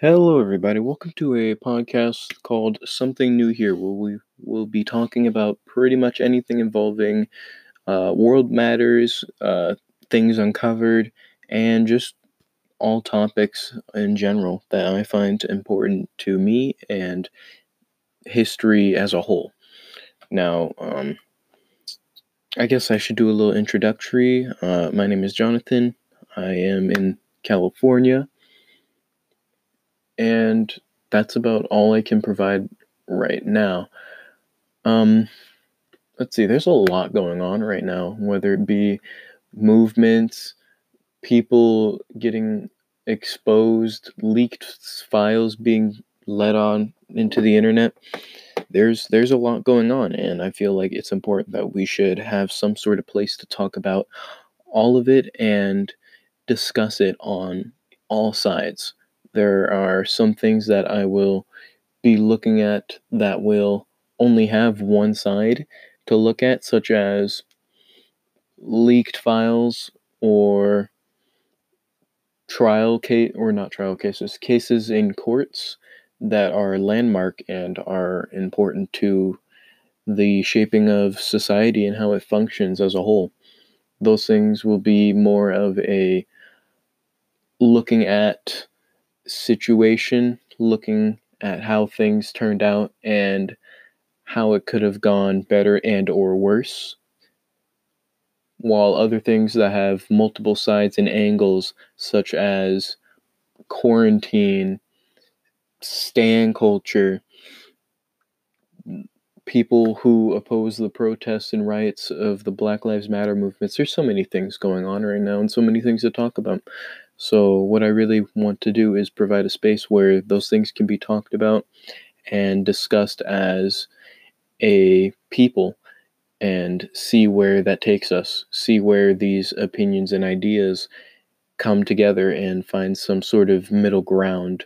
Hello, everybody. Welcome to a podcast called Something New Here, where we will be talking about pretty much anything involving uh, world matters, uh, things uncovered, and just all topics in general that I find important to me and history as a whole. Now, um, I guess I should do a little introductory. Uh, my name is Jonathan. I am in California and that's about all I can provide right now. Um, let's see, there's a lot going on right now, whether it be movements, people getting exposed, leaked files being let on into the internet. There's there's a lot going on and I feel like it's important that we should have some sort of place to talk about all of it and discuss it on all sides there are some things that I will be looking at that will only have one side to look at, such as leaked files or trial case or not trial cases, cases in courts that are landmark and are important to the shaping of society and how it functions as a whole. Those things will be more of a looking at situation, looking at how things turned out and how it could have gone better and or worse. While other things that have multiple sides and angles such as quarantine stan culture people who oppose the protests and riots of the black lives matter movements there's so many things going on right now and so many things to talk about so, what I really want to do is provide a space where those things can be talked about and discussed as a people and see where that takes us, see where these opinions and ideas come together and find some sort of middle ground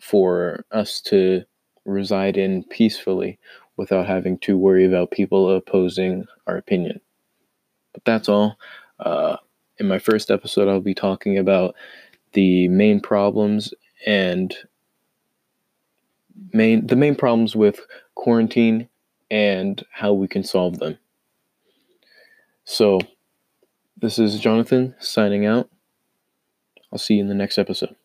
for us to reside in peacefully without having to worry about people opposing our opinion. But that's all. Uh, in my first episode, I'll be talking about the main problems and main the main problems with quarantine and how we can solve them. So, this is Jonathan signing out. I'll see you in the next episode.